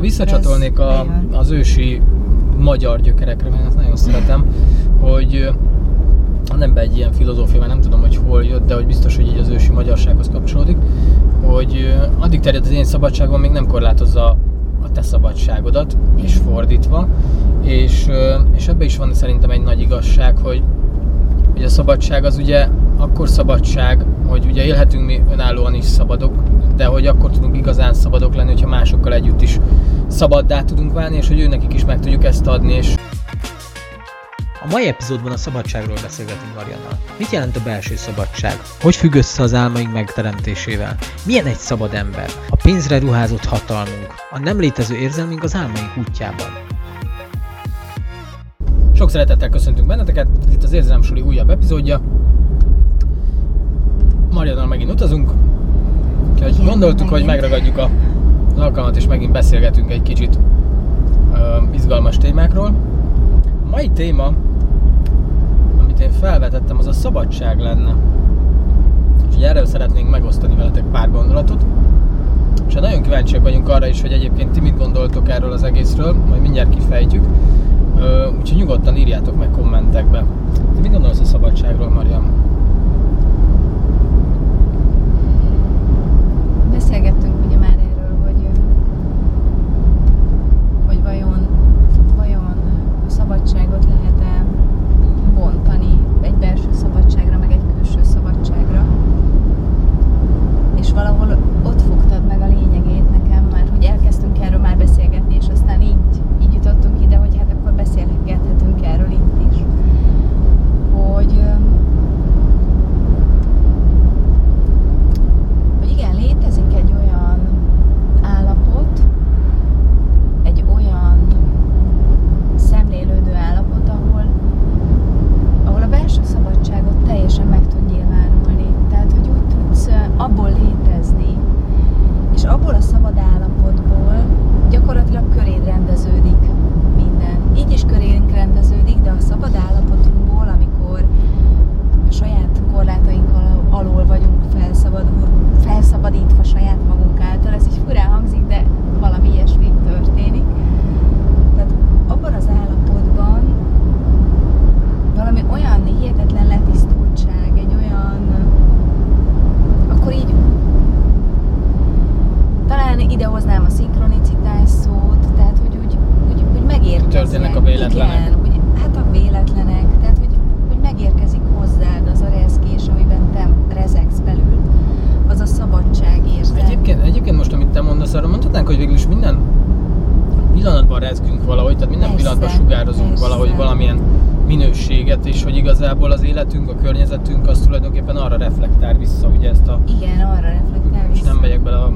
Visszacsatolnék a, az ősi magyar gyökerekre, mert ezt nagyon szeretem, hogy nem be egy ilyen filozófia, mert nem tudom, hogy hol jött, de hogy biztos, hogy így az ősi magyarsághoz kapcsolódik, hogy addig terjed az én szabadságom, még nem korlátozza a te szabadságodat, és fordítva, és, és ebbe is van szerintem egy nagy igazság, hogy, hogy a szabadság az ugye akkor szabadság, hogy ugye élhetünk mi önállóan is szabadok, de hogy akkor tudunk igazán szabadok lenni, hogyha másokkal együtt is szabaddá tudunk válni, és hogy őnekik is meg tudjuk ezt adni, és a mai epizódban a szabadságról beszélgetünk Mariannal. Mit jelent a belső szabadság? Hogy függ össze az álmaink megteremtésével? Milyen egy szabad ember? A pénzre ruházott hatalmunk, a nem létező érzelmünk az álmaink útjában. Sok szeretettel köszöntünk benneteket, ez itt az Érzelemsuli újabb epizódja. Mariannal megint utazunk, úgyhogy gondoltuk, hogy megragadjuk a, az alkalmat és megint beszélgetünk egy kicsit uh, izgalmas témákról. A mai téma amit én felvetettem, az a szabadság lenne. És erről szeretnénk megosztani veletek pár gondolatot. És nagyon kíváncsiak vagyunk arra is, hogy egyébként ti mit gondoltok erről az egészről, majd mindjárt kifejtjük. Úgyhogy nyugodtan írjátok meg kommentekbe. Ti mit gondolsz a szabadságról, Mariam? Beszélgettünk ugye már erről, hogy, hogy vajon, vajon a szabadságot lehet-e bontani egy belső szabadságra, meg egy külső szabadságra. És valahol ott fogtad meg a lényegét nekem már, hogy elkezdtünk erről már beszélgetni, és aztán így, így jutottunk ide, hogy hát akkor beszélgethetünk erről itt is. Hogy, hogy igen, létezik egy olyan állapot, egy olyan szemlélődő állapot, ahol ahol a belső szabadságot teljesen meg tud nyilvánulni. Tehát, hogy úgy tudsz abból létezni, és abból a szabad állapotból gyakorlatilag köréd rendeződik minden. Így is körénk rendeződik, de a szabad állapotunkból, amikor a saját korlátaink alól vagyunk felszabadul, felszabadítva saját magunk által, ez így furán hangzik, de valami ilyesmi történik. Tehát abban az állapotban valami olyan hihetetlen letisztultság, egy olyan, akkor így talán idehoznám a szinkronicitás szót, tehát hogy úgy, úgy, úgy megérkeznek. Történnek a véletlenek. Igen, úgy, hát a véletlenek, tehát hogy, hogy megérkezik hozzád az a rezgés, amiben te rezegsz belül, az a szabadság érzet. Egyébként, egyébként most, amit te mondasz, arra mondhatnánk, hogy végül is minden pillanatban rezgünk valahogy, tehát minden Persze, pillanatban sugározunk persze. valahogy valamilyen minőséget, és hogy igazából az életünk, a környezetünk az tulajdonképpen arra reflektál vissza, ugye ezt a Igen, arra reflektál és vissza. nem megyek bele a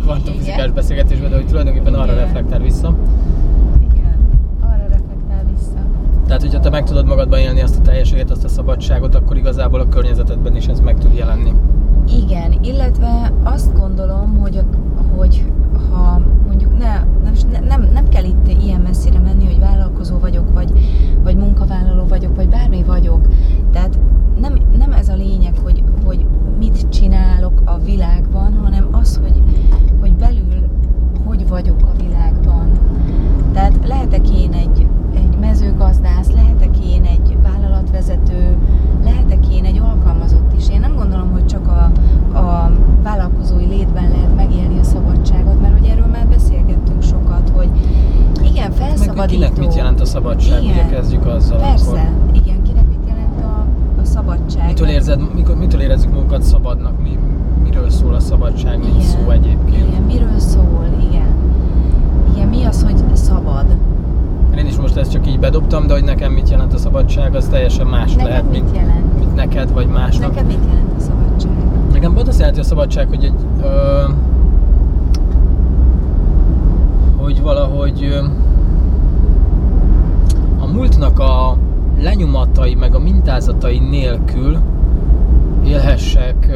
kvantumfizikás Igen. Beszélgetésbe, de hogy tulajdonképpen arra Igen. reflektál vissza. Igen, arra reflektál vissza. Tehát, hogyha te meg tudod magadban élni azt a teljességet, azt a szabadságot, akkor igazából a környezetedben is ez meg tud jelenni. Igen, illetve azt gondolom, hogy, hogy ha mondjuk ne, ne, nem, nem kell itt ilyen messzire menni, hogy vállalkozó vagyok, vagy, vagy munkavállaló vagyok, vagy bármi vagyok. Tehát nem, nem ez a lényeg, hogy, hogy mit csinálok a világban, hanem az, hogy, hogy vagyok a világban. Tehát lehetek én egy, egy mezőgazdász, lehetek én egy vállalatvezető, lehetek én egy alkalmazott is. Én nem gondolom, hogy csak a, a vállalkozói létben lehet megélni a szabadságot, mert hogy erről már beszélgettünk sokat, hogy igen, Meg hogy felszabadító. kinek mit jelent a szabadság, Igen. ugye kezdjük azzal Persze, akkor. igen, kinek mit jelent a, a szabadság. Mitől, érzed, mikor, mitől érezzük magunkat szabadnak? Mi, miről szól a szabadság, mint szó egyébként? Igen, miről szól, igen. Igen, mi az, hogy szabad? Én is most ezt csak így bedobtam, de hogy nekem mit jelent a szabadság, az teljesen más Neked lehet, mit jelent? mint neked, vagy másnak. Neked mit jelent a szabadság? Nekem pont azt jelenti a szabadság, hogy egy, ö, hogy valahogy ö, a múltnak a lenyomatai meg a mintázatai nélkül élhessek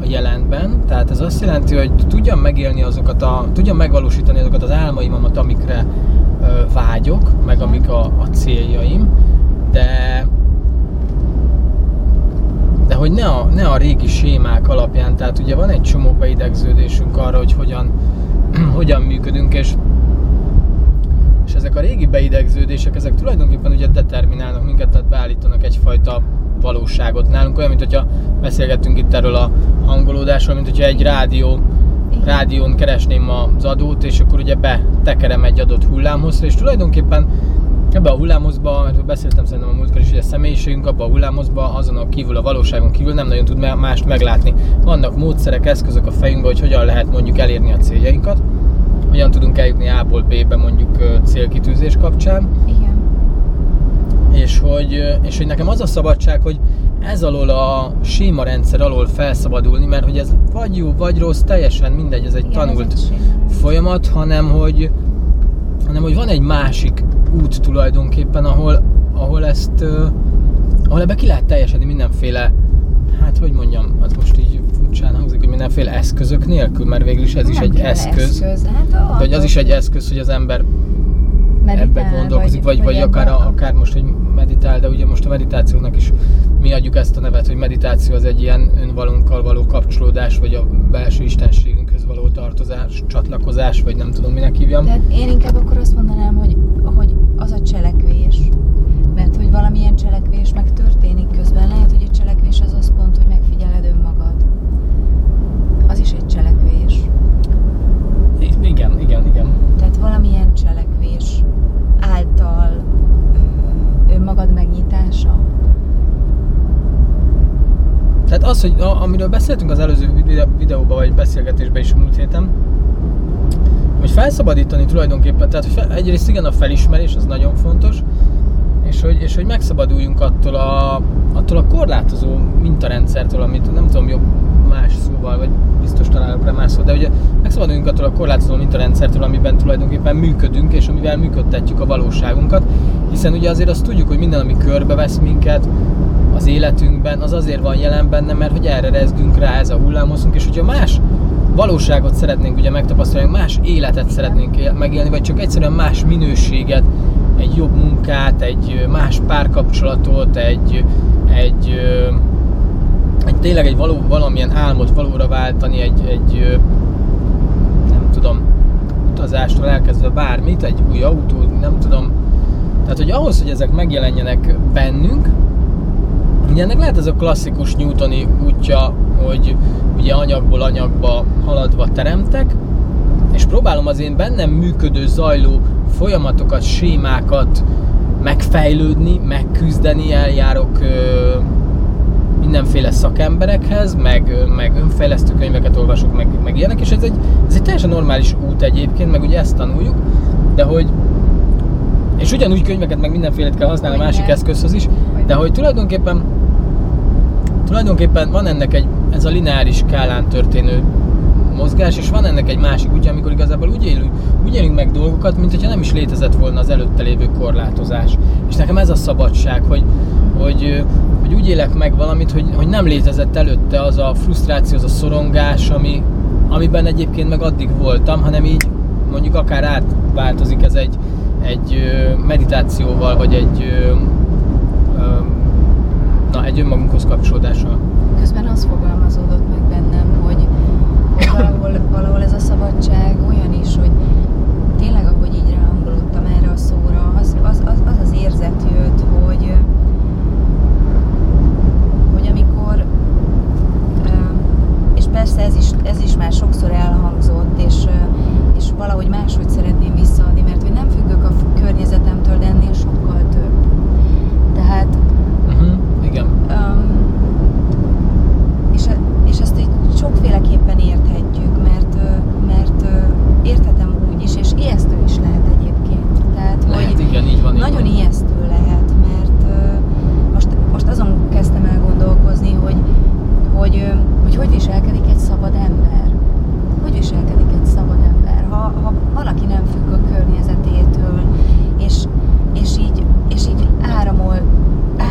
a jelenben. Tehát ez azt jelenti, hogy tudjam megélni azokat a, tudjam megvalósítani azokat az álmaimat, amikre vágyok, meg amik a, a céljaim, de de hogy ne a, ne a régi sémák alapján, tehát ugye van egy csomó beidegződésünk arra, hogy hogyan hogyan működünk, és és ezek a régi beidegződések, ezek tulajdonképpen ugye determinálnak minket, tehát beállítanak egyfajta valóságot nálunk, olyan, mint hogyha beszélgettünk itt erről a hangolódásról, mint hogyha egy rádió, rádión keresném az adót, és akkor ugye betekerem egy adott hullámhozra, és tulajdonképpen ebbe a hullámhozba, mert beszéltem szerintem a múltkor is, hogy a személyiségünk abban a hullámhozba, azon a kívül, a valóságon kívül nem nagyon tud mást meglátni. Vannak módszerek, eszközök a fejünkben, hogy hogyan lehet mondjuk elérni a céljainkat, hogyan tudunk eljutni A-ból B-be mondjuk célkitűzés kapcsán. Igen. És hogy, és hogy nekem az a szabadság, hogy ez alól a síma rendszer alól felszabadulni, mert hogy ez vagy jó, vagy rossz, teljesen mindegy, ez egy Igen, tanult ez egy folyamat, hanem hogy, hanem hogy van egy másik út tulajdonképpen, ahol, ahol ezt, ahol ebbe ki lehet teljesedni mindenféle, hát hogy mondjam, az most így furcsán hangzik, hogy mindenféle eszközök nélkül, mert végül is ez is Nem egy kell eszköz. eszköz. Hát, De hogy az is egy eszköz, hogy az ember ebbe gondolkozik, vagy, vagy, akár, a, akár most, hogy meditál, de ugye most a meditációnak is mi adjuk ezt a nevet, hogy meditáció az egy ilyen önvalunkkal való kapcsolódás, vagy a belső istenségünkhöz való tartozás, csatlakozás, vagy nem tudom minek hívjam. Tehát én inkább akkor azt mondanám, hogy, hogy az a cselekvés. Mert hogy valamilyen cselekvés meg történik közben. Lehet, hogy a cselekvés az az pont, hogy megfigyeled önmagad. Az is egy cselekvés. I- Igen, igen, igen. Tehát valamilyen cselekvés által ö, önmagad megnyitása. Tehát az, hogy a, amiről beszéltünk az előző vide- videóban, vagy beszélgetésben is múlt héten, hogy felszabadítani tulajdonképpen, tehát hogy egyrészt igen a felismerés, az nagyon fontos, és hogy, és hogy megszabaduljunk attól a, attól a korlátozó mintarendszertől, amit nem tudom jobb más szóval, vagy biztos találok rá más szó, de ugye megszabaduljunk attól a korlátozó mintarendszertől, amiben tulajdonképpen működünk, és amivel működtetjük a valóságunkat, hiszen ugye azért azt tudjuk, hogy minden, ami körbevesz minket, az életünkben, az azért van jelen benne, mert hogy erre rezgünk rá, ez a hullámozunk, és hogyha más valóságot szeretnénk ugye megtapasztalni, más életet szeretnénk él- megélni, vagy csak egyszerűen más minőséget, egy jobb munkát, egy más párkapcsolatot, egy, egy, egy tényleg egy való, valamilyen álmot valóra váltani, egy, egy nem tudom, utazástól elkezdve bármit, egy új autó, nem tudom. Tehát, hogy ahhoz, hogy ezek megjelenjenek bennünk, Ugye ennek lehet ez a klasszikus Newtoni útja, hogy ugye anyagból anyagba haladva teremtek, és próbálom az én bennem működő, zajló folyamatokat, sémákat megfejlődni, megküzdeni, eljárok ö, mindenféle szakemberekhez, meg, meg önfejlesztő könyveket olvasok, meg, meg ilyenek, és ez egy, ez egy teljesen normális út egyébként, meg ugye ezt tanuljuk, de hogy és ugyanúgy könyveket, meg mindenfélet kell használni a másik eszközhöz is, de hogy tulajdonképpen tulajdonképpen van ennek egy, ez a lineáris skálán történő mozgás, és van ennek egy másik útja, amikor igazából úgy élünk, úgy élünk meg dolgokat, mint hogyha nem is létezett volna az előtte lévő korlátozás. És nekem ez a szabadság, hogy, hogy, hogy úgy élek meg valamit, hogy, hogy nem létezett előtte az a frusztráció, az a szorongás, ami, amiben egyébként meg addig voltam, hanem így mondjuk akár átváltozik ez egy, egy meditációval, vagy egy na, egy önmagunkhoz kapcsolódással. Közben az fogalmazódott meg bennem, hogy valahol, valahol ez a szabadság olyan is, hogy tényleg, ahogy így ráhangolódtam erre a szóra, az az, az, az, az érzet jött, hogy, hogy amikor, ö, és persze ez is, ez is már sokszor elhangzott, és, ö, és valahogy máshogy szeretném visszaadni, mert hogy nem függök a f- környezetemtől, de ennél sokkal több. Tehát Uh-huh. Igen. Um, és, e- és ezt így sokféleképpen érthetjük, mert, ö, mert ö, érthetem úgy is, és ijesztő is lehet egyébként. Tehát, Lehet, hogy igen, így van. így nagyon van. ijesztő lehet, mert ö, most, most azon kezdtem el gondolkozni, hogy hogy, ö, hogy hogy viselkedik egy szabad ember. Hogy viselkedik egy szabad ember, ha, ha valaki nem függ a környezetétől, és, és így, és így áramol,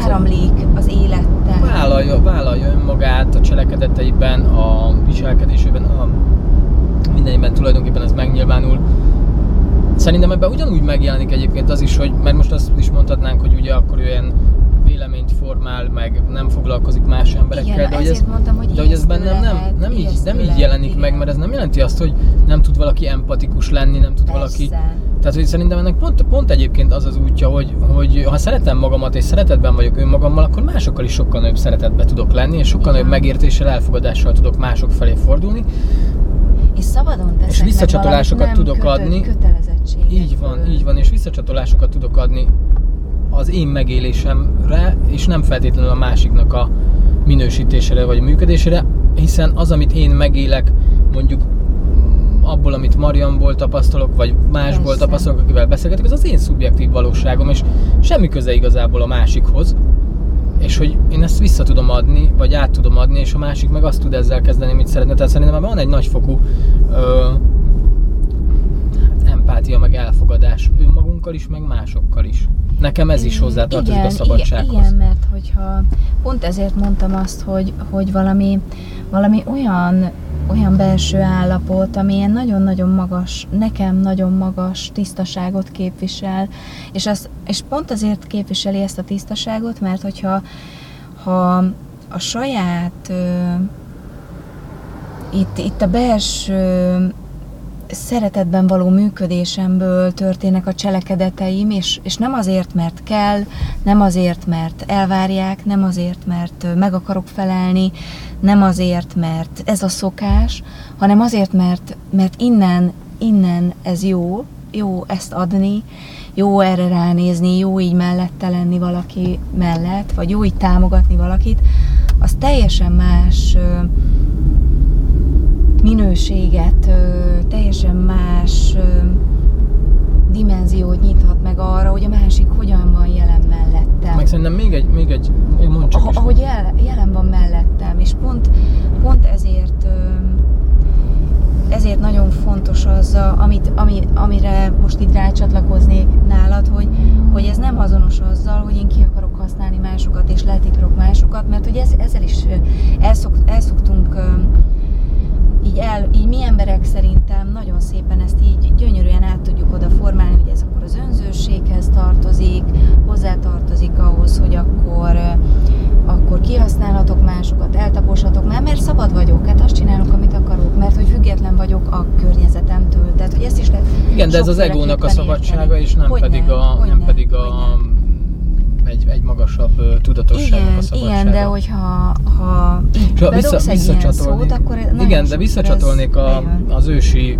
áramlik az élettel. vállalja, vállalja önmagát a cselekedeteiben, a viselkedésében, a mindenben tulajdonképpen ez megnyilvánul. Szerintem ebben ugyanúgy megjelenik egyébként az is, hogy, mert most azt is mondhatnánk, hogy ugye akkor ő ilyen véleményt formál, meg nem foglalkozik más emberekkel, Igen, de hogy ez, mondtam, hogy de hogy ez bennem nem, lehet, nem, így, ijesztő nem így jelenik igen. meg, mert ez nem jelenti azt, hogy nem tud valaki empatikus lenni, nem tud valaki... Persze. Tehát, hogy szerintem ennek pont, pont egyébként az az útja, hogy, hogy ha szeretem magamat és szeretetben vagyok önmagammal, akkor másokkal is sokkal nagyobb szeretetben tudok lenni, és sokkal Igen. nagyobb megértéssel, elfogadással tudok mások felé fordulni. És szabadon teszek És meg visszacsatolásokat nem tudok kötö- adni. Így van, így van, és visszacsatolásokat tudok adni az én megélésemre, és nem feltétlenül a másiknak a minősítésére vagy a működésére, hiszen az, amit én megélek, mondjuk abból, amit Marianból tapasztalok, vagy másból Persze. tapasztalok, akivel beszélgetek, az az én szubjektív valóságom, és semmi köze igazából a másikhoz, és hogy én ezt vissza tudom adni, vagy át tudom adni, és a másik meg azt tud ezzel kezdeni, amit szeretne. Tehát szerintem van egy nagyfokú ö, empátia, meg elfogadás önmagunkkal is, meg másokkal is. Nekem ez is hozzátartozik a szabadsághoz. Igen, igen, mert hogyha pont ezért mondtam azt, hogy, hogy valami, valami olyan, olyan belső állapot, ami ilyen nagyon-nagyon magas, nekem nagyon magas tisztaságot képvisel, és, az, és pont azért képviseli ezt a tisztaságot, mert hogyha ha a saját ö, itt, itt a belső szeretetben való működésemből történnek a cselekedeteim, és, és nem azért, mert kell, nem azért, mert elvárják, nem azért, mert meg akarok felelni, nem azért, mert ez a szokás, hanem azért, mert, mert innen, innen ez jó, jó ezt adni, jó erre ránézni, jó így mellette lenni valaki mellett, vagy jó így támogatni valakit, az teljesen más minőséget, teljesen más dimenziót nyithat meg arra, hogy a másik hogyan van jelen mellettem. Meg szerintem még egy, még egy, mondd csak Ah- ahogy jel, jelen van mellettem, és pont, pont ezért ezért nagyon fontos az, amit, ami, amire most itt rácsatlakoznék nálad, hogy, hogy ez nem azonos azzal, hogy én ki akarok használni másokat, és letiprok másokat, mert hogy ez, ezzel is elszoktunk ö, így, el, így mi emberek szerintem nagyon szépen ezt így gyönyörűen át tudjuk oda formálni, hogy ez akkor az önzőséghez tartozik, hozzá tartozik ahhoz, hogy akkor, akkor kihasználhatok másokat, eltaposhatok már, mert szabad vagyok, hát azt csinálok, amit akarok, mert hogy független vagyok a környezetemtől. Tehát, hogy ezt is lehet Igen, de ez az egónak a szabadsága, érteni. és nem Hogyne, pedig a, hogyne, nem pedig a hogyne. Egy, egy magasabb tudatosságnak igen, a szabadsága. igen, de hogyha ha ha bedobsz egy ilyen szót, akkor Igen, de visszacsatolnék a, bejön. az ősi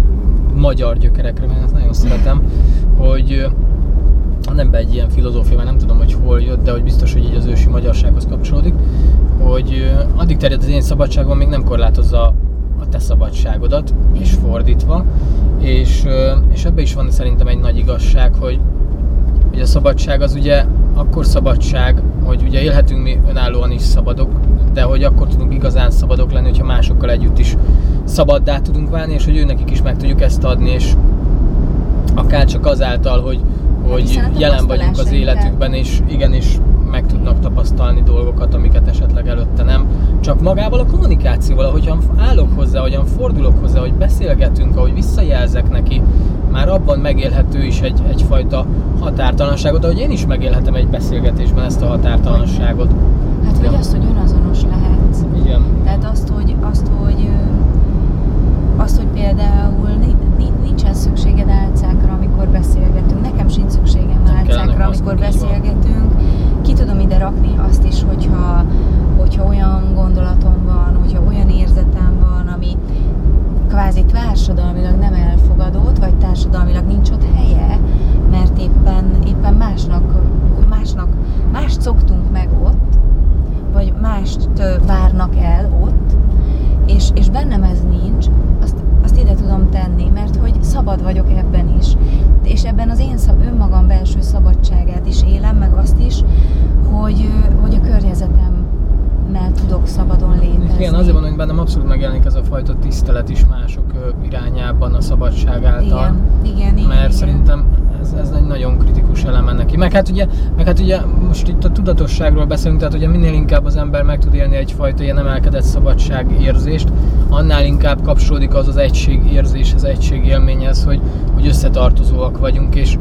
magyar gyökerekre, mert ezt nagyon szeretem, hogy nem be egy ilyen filozófia, mert nem tudom, hogy hol jött, de hogy biztos, hogy így az ősi magyarsághoz kapcsolódik, hogy addig terjed az én szabadságom, még nem korlátozza a te szabadságodat, és fordítva, és, és ebbe is van szerintem egy nagy igazság, hogy hogy a szabadság az ugye akkor szabadság, hogy ugye élhetünk mi önállóan is szabadok, de hogy akkor tudunk igazán szabadok lenni, hogyha másokkal együtt is szabaddá tudunk válni, és hogy őnekik is meg tudjuk ezt adni, és akár csak azáltal, hogy, hogy a jelen vagyunk az életükben, és igenis meg tudnak tapasztalni dolgokat, amiket esetleg előtte nem. Csak magával a kommunikációval, ahogyan állok hozzá, ahogyan fordulok hozzá, hogy beszélgetünk, ahogy visszajelzek neki, már abban megélhető is egy, egyfajta határtalanságot, ahogy én is megélhetem egy beszélgetésben ezt a határtalanságot. Hát, Ja. azt, hogy önazonos lehetsz. Igen. Tehát azt, hogy, azt, hogy, azt, hogy például ni- ni- nincsen szükséged álcákra, amikor beszélgetünk. Nekem sincs szükségem Nem kellenek álcákra, maszkok, amikor így van. beszélgetünk. Ki tudom ide rakni azt is, hogyha, hogyha olyan gondolatom van, hogyha olyan érzetem van, ami kvázi társadalmilag nem elfogadott, vagy társadalmilag nincs ott helye, mert éppen, éppen másnak, másnak, mást szoktunk meg ott, vagy mást ö, várnak el ott, és, és bennem ez nincs, azt, azt ide tudom tenni, mert hogy szabad vagyok ebben is. És ebben az én szab, önmagam belső szabadságát is élem, meg azt is, hogy, ö, hogy a környezetemmel tudok szabadon létezni. Igen, azért mondom, hogy bennem abszolút megjelenik ez a fajta tisztelet is mások irányában a szabadság által. igen, igen, igen, mert igen. szerintem ez, ez egy nagyon kritikus eleme neki. Meg hát, ugye, meg hát ugye most itt a tudatosságról beszélünk, tehát ugye minél inkább az ember meg tud élni egyfajta ilyen emelkedett szabadságérzést, annál inkább kapcsolódik az az egységérzés, az egység élményhez, hogy, hogy összetartozóak vagyunk, és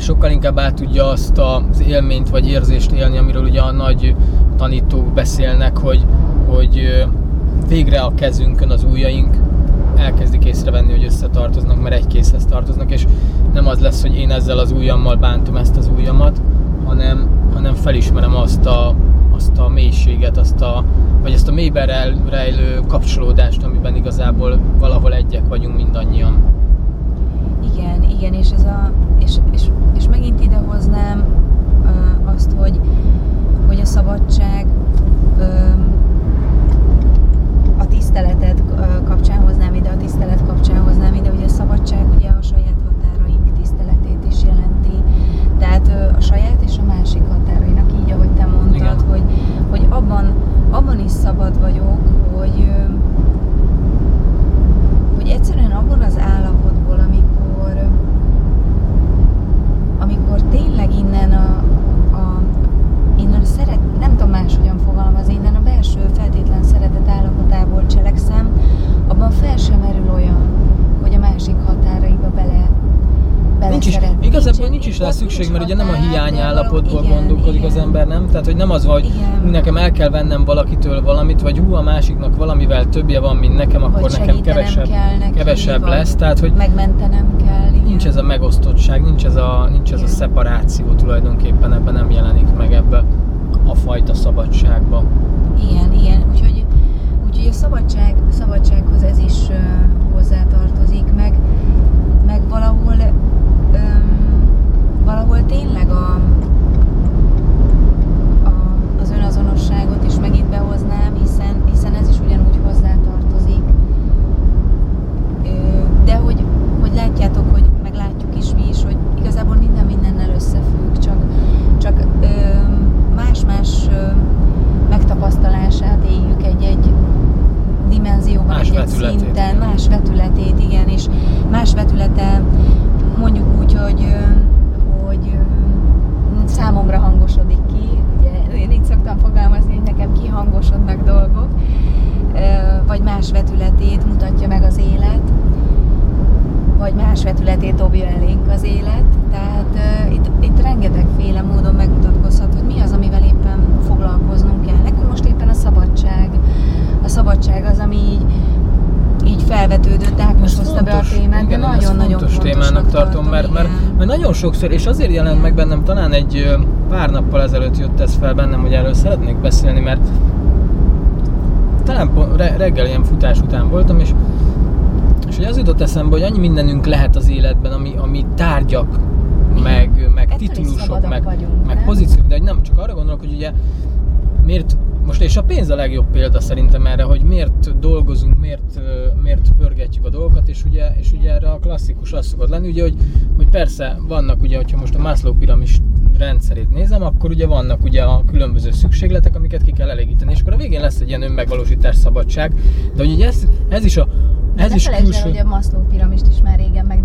sokkal inkább át tudja azt az élményt vagy érzést élni, amiről ugye a nagy tanítók beszélnek, hogy, hogy végre a kezünkön az ujjaink elkezdik észrevenni, hogy összetartoznak, mert egy készhez tartoznak, és nem az lesz, hogy én ezzel az ujjammal bántom ezt az ujjamat, hanem, hanem felismerem azt a, azt a mélységet, azt a, vagy ezt a mélyben rejlő kapcsolódást, amiben igazából valahol egyek vagyunk mindannyian. Igen, igen, és ez a, és, és, és megint idehoznám azt, hogy, hogy a szabadság uh, a tiszteletet kapcsán hoznám ide, a tisztelet kapcsán hoznám ide, hogy a szabadság ugye a saját határaink tiszteletét is jelenti. Tehát a saját és a másik határainak, így ahogy te mondtad, Igen. hogy, hogy abban, abban is szabad vagyok, hogy, hogy egyszerűen abban az állapotból, amikor, amikor tényleg innen a, a innen szeret, nem tudom máshogyan fogalmazni, innen a belső feltétlen szeretet állapotából cselekszem, abban fel sem merül olyan, hogy a másik határaiba bele Nincs is, igazából nincs, nincs is rá szükség, mert ugye nem a hiány állapotból igen, gondolkodik igen. az ember, nem? Tehát, hogy nem az van, hogy hú, nekem el kell vennem valakitől valamit, vagy hú, a másiknak többje van, mint nekem, akkor vagy nekem kevesebb, neki, kevesebb lesz. Tehát, hogy megmentenem kell. Igen. Nincs ez a megosztottság, nincs ez a, nincs ez a szeparáció tulajdonképpen, ebben nem jelenik meg ebbe a fajta szabadságba. Igen, igen. Úgyhogy, úgyhogy a szabadság, a szabadsághoz ez is uh, hozzátartozik, meg, meg valahol valahol tényleg a, az önazonosságot is megint behoznám, hiszen, hiszen ez is ugyanúgy hozzátartozik. De hogy, hogy látjátok, hogy meglátjuk is mi is, hogy igazából minden mindennel összefügg, csak, csak más-más megtapasztalását éljük egy-egy dimenzióban, más egy, egy szinten, más vetületét, igen, és más vetülete mondjuk úgy, hogy hogy számomra hangosodik ki. Ugye, én így szoktam fogalmazni, hogy nekem kihangosodnak dolgok, vagy más vetületét mutatja meg az élet, vagy más vetületét dobja elénk az élet. Tehát uh, itt, itt rengetegféle módon megmutatkozhat, hogy mi az, amivel éppen foglalkoznunk kell. Nekünk most éppen a szabadság. A szabadság az, ami így így felvetődött, Ákos hozta be a témát, de nagyon-nagyon fontos témának tartom, mert, mert, mert nagyon sokszor, és azért jelent meg bennem, talán egy pár nappal ezelőtt jött ez fel bennem, hogy erről szeretnék beszélni, mert talán reggel ilyen futás után voltam, és, és hogy az jutott eszembe, hogy annyi mindenünk lehet az életben, ami, ami tárgyak, meg, meg titulusok, meg, vagyunk, meg pozíciók, de hogy nem, csak arra gondolok, hogy ugye miért most és a pénz a legjobb példa szerintem erre, hogy miért dolgozunk, miért, miért pörgetjük a dolgokat, és ugye, és ugye erre a klasszikus az szokott lenni, ugye, hogy, hogy persze vannak ugye, hogyha most a Maslow piramis rendszerét nézem, akkor ugye vannak ugye a különböző szükségletek, amiket ki kell elégíteni, és akkor a végén lesz egy ilyen önmegvalósítás szabadság, de ugye ez, ez is a ez ne is külső... El, hogy a Maslow piramist is már régen hogy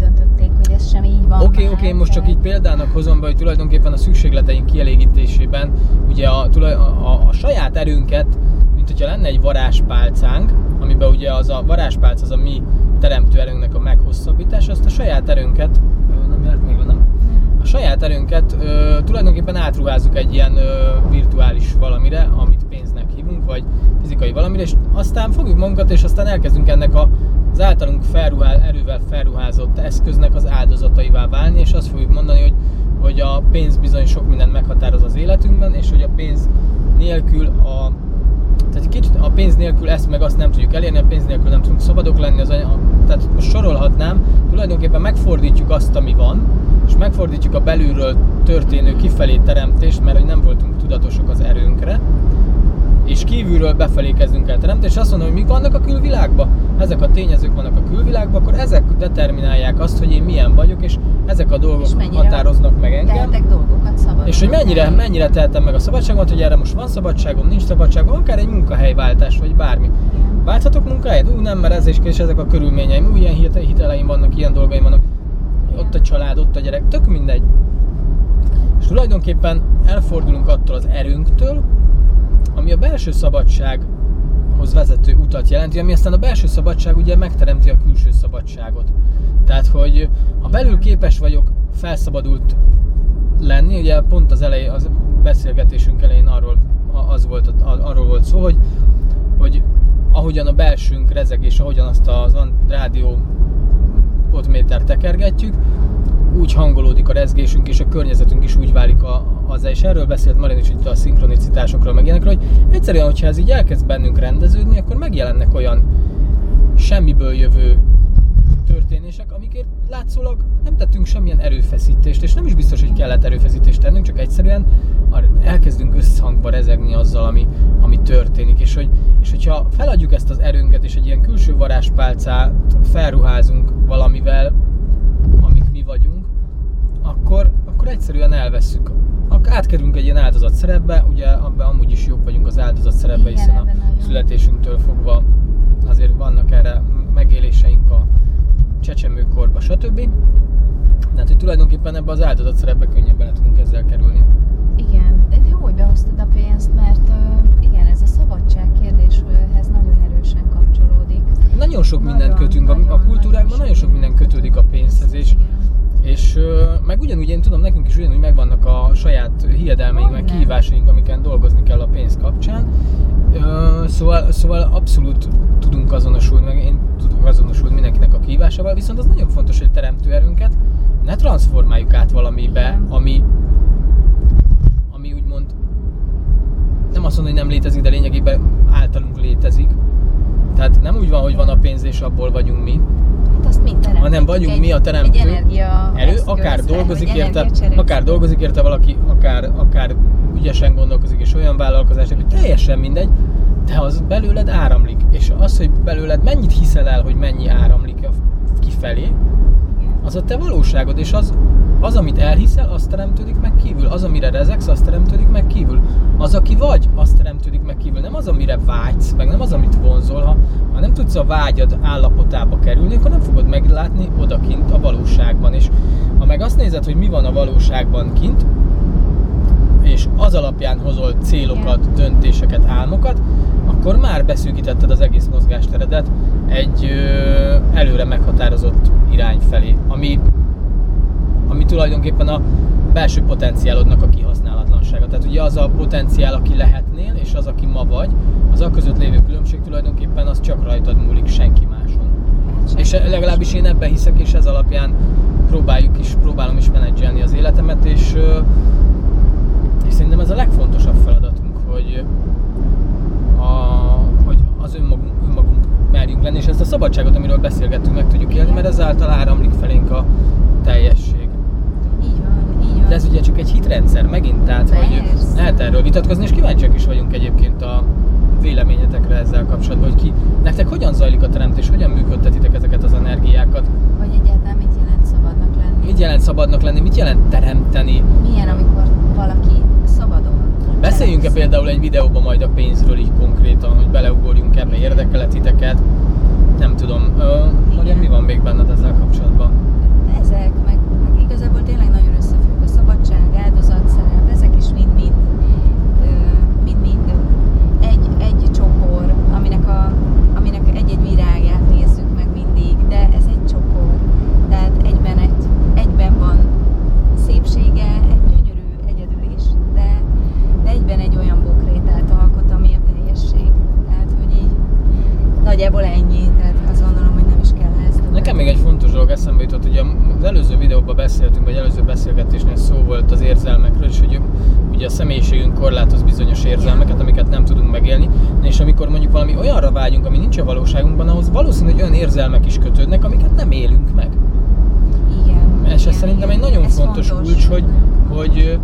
ez sem így van. Oké, okay, oké, okay, most csak így példának hozom be, hogy tulajdonképpen a szükségleteink kielégítésében ugye a, a, a, a saját erőnket, mint hogyha lenne egy varázspálcánk, amiben ugye az a varázspálc az a mi teremtő erőnknek a meghosszabbítás, azt a saját erőnket, nem járt még, nem, a saját erőnket ö, tulajdonképpen átruházzuk egy ilyen ö, virtuális valamire, amit pénznek hívunk, vagy fizikai valamire, és aztán fogjuk magunkat, és aztán elkezdünk ennek a az általunk felruhál, erővel felruházott eszköznek az áldozataivá válni, és azt fogjuk mondani, hogy, hogy a pénz bizony sok mindent meghatároz az életünkben, és hogy a pénz nélkül a tehát kicsit a pénz nélkül ezt meg azt nem tudjuk elérni, a pénz nélkül nem tudunk szabadok lenni, az, a, tehát most sorolhatnám, tulajdonképpen megfordítjuk azt, ami van, és megfordítjuk a belülről történő kifelé teremtést, mert hogy nem voltunk tudatosok az erőnkre, és kívülről befelé kezdünk el teremteni, és azt mondom, hogy mik vannak a külvilágban, ezek a tényezők vannak a külvilágban, akkor ezek determinálják azt, hogy én milyen vagyok, és ezek a dolgok határoznak meg engem. dolgokat szabadon. És hogy mennyire, mennyire tehetem meg a szabadságomat, hogy erre most van szabadságom, nincs szabadságom, akár egy munkahelyváltás, vagy bármi. Válthatok munkahelyet? Ú, nem, mert ez is, és ezek a körülményeim, ú, ilyen hiteleim vannak, ilyen dolgaim vannak. Ott a család, ott a gyerek, tök mindegy. És tulajdonképpen elfordulunk attól az erőnktől, ami a belső szabadsághoz vezető utat jelenti, ami aztán a belső szabadság ugye megteremti a külső szabadságot. Tehát, hogy ha belül képes vagyok felszabadult lenni. Ugye pont az elején, az beszélgetésünk elején arról, az volt, arról volt szó, hogy, hogy ahogyan a belsőnk rezeg, és ahogyan azt az rádió méter tekergetjük, úgy hangolódik a rezgésünk, és a környezetünk is úgy válik a, az és erről beszélt Marin is itt a szinkronicitásokról, meg ilyenekről, hogy egyszerűen, hogyha ez így elkezd bennünk rendeződni, akkor megjelennek olyan semmiből jövő történések, amikért látszólag nem tettünk semmilyen erőfeszítést, és nem is biztos, hogy kellett erőfeszítést tennünk, csak egyszerűen elkezdünk összhangba rezegni azzal, ami, ami történik, és, hogy, és hogyha feladjuk ezt az erőnket, és egy ilyen külső varázspálcát felruházunk valamivel, amik mi vagyunk, akkor, akkor egyszerűen elveszük. Átkerülünk egy ilyen áldozat szerepbe, ugye abban amúgy is jobb vagyunk az áldozat szerepbe, hiszen a születésünktől fogva azért vannak erre megéléseink a csecsemőkorba, stb. Tehát, hogy tulajdonképpen ebbe az áldozat szerepbe könnyebben le tudunk ezzel kerülni. Igen, de jó, hogy behoztad a pénzt, mert igen, ez a szabadság kérdéshez nagyon erősen kapcsolódik. Nagyon sok mindent kötünk, nagyon, a, a kultúrákban nagyon sok minden kötődik a pénzhez, és, és meg ugyanúgy én tudom, nekünk is ugyanúgy megvannak a saját hiedelmeink, meg kihívásaink, amiken dolgozni kell a pénz kapcsán. Szóval, szóval abszolút tudunk azonosulni, meg én tudok azonosulni mindenkinek a kihívásával, viszont az nagyon fontos, hogy teremtő erőnket ne transformáljuk át valamibe, ami, ami úgymond nem azt mondom, hogy nem létezik, de lényegében általunk létezik. Tehát nem úgy van, hogy van a pénz és abból vagyunk mi, Hát azt mi teremtünk. Hanem vagyunk egy, mi a teremtő. Egy energia erő, akár dolgozik érte, akár dolgozik érte valaki, akár, akár ügyesen gondolkozik, és olyan vállalkozás, hogy teljesen mindegy, de az belőled áramlik. És az, hogy belőled mennyit hiszel el, hogy mennyi áramlik kifelé, az a te valóságod, és az, az, amit elhiszel, az teremtődik meg kívül. Az, amire rezegsz, az teremtődik meg kívül. Az, aki vagy, az teremtődik meg kívül. Nem az, amire vágysz, meg nem az, amit vonzol. Ha, ha nem tudsz a vágyad állapotába kerülni, akkor nem fogod meglátni odakint a valóságban. És ha meg azt nézed, hogy mi van a valóságban kint, és az alapján hozol célokat, döntéseket, álmokat, akkor már beszűkítetted az egész mozgásteredet egy ö, előre meghatározott irány felé, ami, ami tulajdonképpen a belső potenciálodnak a kihasználatlansága. Tehát ugye az a potenciál, aki lehetnél, és az, aki ma vagy, az a között lévő különbség tulajdonképpen az csak rajtad múlik, senki máson. Senki és legalábbis én ebben hiszek, és ez alapján próbáljuk is, próbálom is menedzselni az életemet, és és szerintem ez a legfontosabb feladatunk, hogy, a, hogy az önmagunk, önmagunk merjünk lenni, és ezt a szabadságot, amiről beszélgettünk, meg tudjuk élni, mert ezáltal áramlik felénk a teljesség. Így van, így van. De ez ugye csak egy hitrendszer megint, tehát Persze. hogy lehet erről vitatkozni, és kíváncsiak is vagyunk egyébként a véleményetekre ezzel kapcsolatban, hogy ki, nektek hogyan zajlik a teremtés, hogyan működtetitek ezeket az energiákat? Vagy egyáltalán mit jelent szabadnak lenni? Mit jelent szabadnak lenni, mit jelent teremteni? Milyen, amikor valaki Beszéljünk-e például egy videóban majd a pénzről így konkrétan, hogy beleugorjunk ebbe, érdekelet titeket? Nem tudom. Marian, mi van még benned ezzel kapcsolatban? Ezek, meg, meg igazából tényleg nagyon összefügg a szabadság, áldozat, szerep, ezek is mind-mind mind-mind egy, egy csokor, aminek, a, aminek egy-egy virágát nézzük meg mindig, de ez egy csokor. Tehát egyben, egy, egyben van szépsége, egyben egy olyan bokrétát alkot, ami a teljesség. Tehát, hogy így nagyjából ennyi, tehát azt gondolom, hogy nem is kell ezt. Nekem még egy fontos dolog eszembe jutott, hogy az előző videóban beszéltünk, vagy előző beszélgetésnél szó volt az érzelmekről, és hogy ugye a személyiségünk korlátoz bizonyos érzelmeket, amiket nem tudunk megélni, és amikor mondjuk valami olyanra vágyunk, ami nincs a valóságunkban, ahhoz valószínű, hogy olyan érzelmek is kötődnek, amiket nem élünk meg. Igen. És ez szerintem egy nagyon fontos, fontos kulcs, hogy, hogy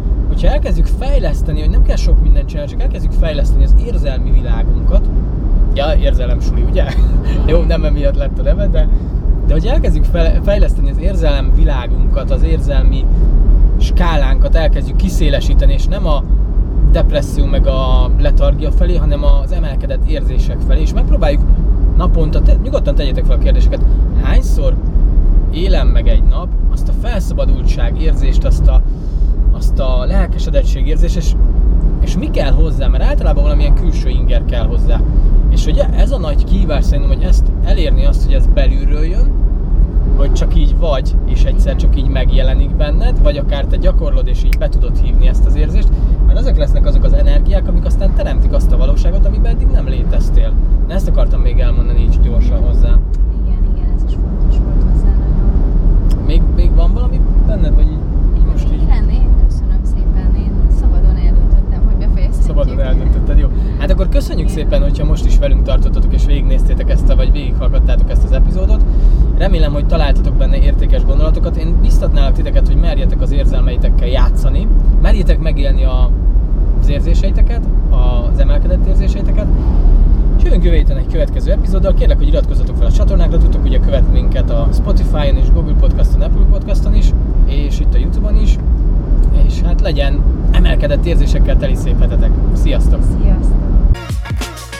hogyha elkezdjük fejleszteni, hogy nem kell sok mindent csinálni, csak elkezdjük fejleszteni az érzelmi világunkat, ja, érzelem suli, ugye? Jó, nem emiatt lett a neve, de, de hogy elkezdjük fejleszteni az érzelem világunkat, az érzelmi skálánkat elkezdjük kiszélesíteni, és nem a depresszió meg a letargia felé, hanem az emelkedett érzések felé, és megpróbáljuk naponta, te, nyugodtan tegyétek fel a kérdéseket, hányszor élem meg egy nap azt a felszabadultság érzést, azt a azt a lelkesedettség érzés, és, és mi kell hozzá, mert általában valamilyen külső inger kell hozzá. És ugye ez a nagy kihívás szerintem, hogy ezt elérni azt, hogy ez belülről jön, hogy csak így vagy, és egyszer csak így megjelenik benned, vagy akár te gyakorlod, és így be tudod hívni ezt az érzést, mert azok lesznek azok az energiák, amik aztán teremtik azt a valóságot, amiben eddig nem léteztél. Ezt akartam még elmondani így gyorsan hozzá. Igen, igen, ez is fontos volt hozzá nagyon. Még, még van valami benned, vagy így, így most így Igen, én köszönöm szépen, én szabadon eldöntöttem, hogy befejezhetjük. szabadon eldöntötted, jó? Hát akkor köszönjük szépen, hogyha most is velünk tartottatok és végignéztétek ezt, a, vagy végighallgattátok ezt az epizódot. Remélem, hogy találtatok benne értékes gondolatokat. Én biztatnálak titeket, hogy merjetek az érzelmeitekkel játszani, merjétek megélni a, az érzéseiteket, az emelkedett érzéseiteket, és jövünk jövő héten egy következő epizóddal. Kérlek, hogy iratkozzatok fel a csatornákra, tudtok ugye követni minket a Spotify-on és Google Podcaston, Apple Podcaston is, és itt a Youtube-on is. És hát legyen emelkedett érzésekkel teli szép hetetek. Sziasztok! Sziasztok! Thank you.